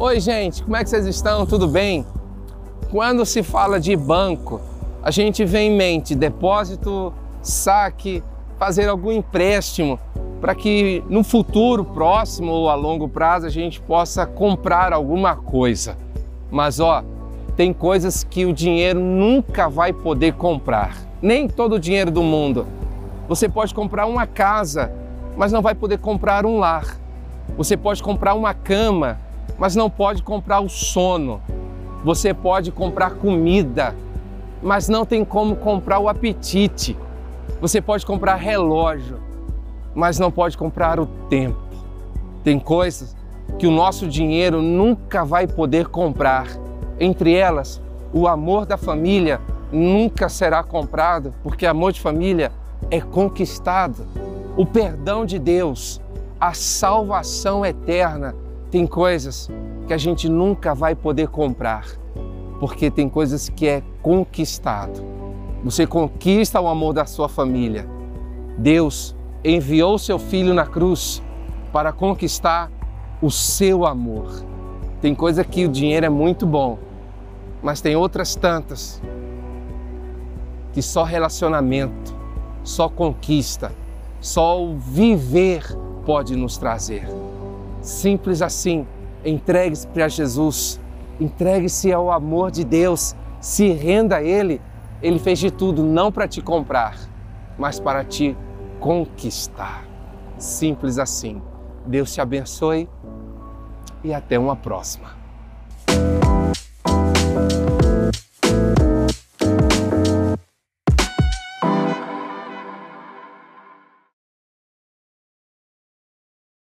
Oi, gente, como é que vocês estão? Tudo bem? Quando se fala de banco, a gente vem em mente depósito, saque, fazer algum empréstimo para que no futuro próximo ou a longo prazo a gente possa comprar alguma coisa. Mas ó, tem coisas que o dinheiro nunca vai poder comprar. Nem todo o dinheiro do mundo. Você pode comprar uma casa, mas não vai poder comprar um lar. Você pode comprar uma cama, mas não pode comprar o sono. Você pode comprar comida, mas não tem como comprar o apetite. Você pode comprar relógio, mas não pode comprar o tempo. Tem coisas que o nosso dinheiro nunca vai poder comprar. Entre elas, o amor da família nunca será comprado, porque amor de família é conquistado. O perdão de Deus, a salvação eterna, tem coisas que a gente nunca vai poder comprar, porque tem coisas que é conquistado. Você conquista o amor da sua família. Deus enviou seu filho na cruz para conquistar o seu amor. Tem coisa que o dinheiro é muito bom, mas tem outras tantas que só relacionamento, só conquista, só o viver pode nos trazer. Simples assim, entregue-se para Jesus, entregue-se ao amor de Deus, se renda a Ele. Ele fez de tudo não para te comprar, mas para te conquistar. Simples assim. Deus te abençoe e até uma próxima.